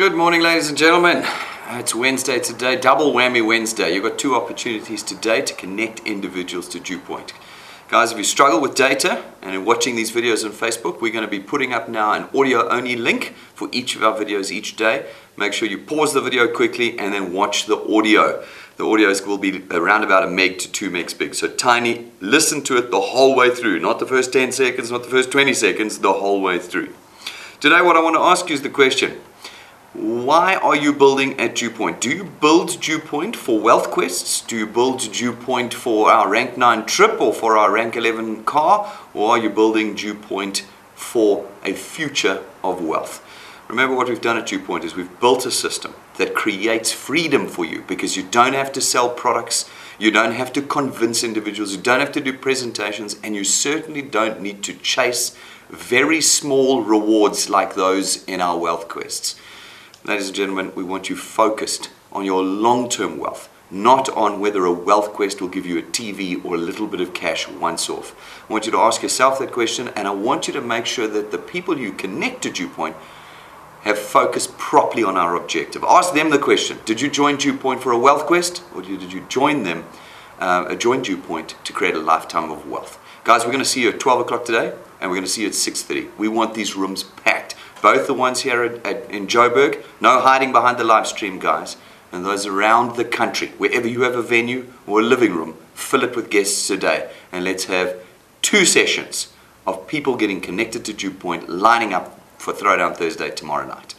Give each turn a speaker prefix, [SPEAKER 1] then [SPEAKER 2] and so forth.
[SPEAKER 1] Good morning, ladies and gentlemen. Uh, it's Wednesday today, double whammy Wednesday. You've got two opportunities today to connect individuals to Dewpoint. Guys, if you struggle with data and are watching these videos on Facebook, we're going to be putting up now an audio only link for each of our videos each day. Make sure you pause the video quickly and then watch the audio. The audios will be around about a meg to two megs big. So tiny, listen to it the whole way through, not the first 10 seconds, not the first 20 seconds, the whole way through. Today, what I want to ask you is the question why are you building at Dewpoint? Do you build Dewpoint for wealth quests? Do you build Dewpoint for our rank 9 trip or for our rank 11 car? Or are you building Dewpoint for a future of wealth? Remember what we've done at Dewpoint is we've built a system that creates freedom for you because you don't have to sell products, you don't have to convince individuals, you don't have to do presentations, and you certainly don't need to chase very small rewards like those in our wealth quests. Ladies and gentlemen, we want you focused on your long term wealth, not on whether a wealth quest will give you a TV or a little bit of cash once off. I want you to ask yourself that question, and I want you to make sure that the people you connect to Dewpoint have focused properly on our objective. Ask them the question Did you join Dewpoint for a wealth quest, or did you join them, uh, join Dewpoint to create a lifetime of wealth? Guys, we're going to see you at 12 o'clock today, and we're going to see you at 6.30. We want these rooms packed both the ones here at, at, in Joburg, no hiding behind the live stream, guys, and those around the country, wherever you have a venue or a living room, fill it with guests today, and let's have two sessions of people getting connected to Dewpoint, lining up for Throwdown Thursday tomorrow night.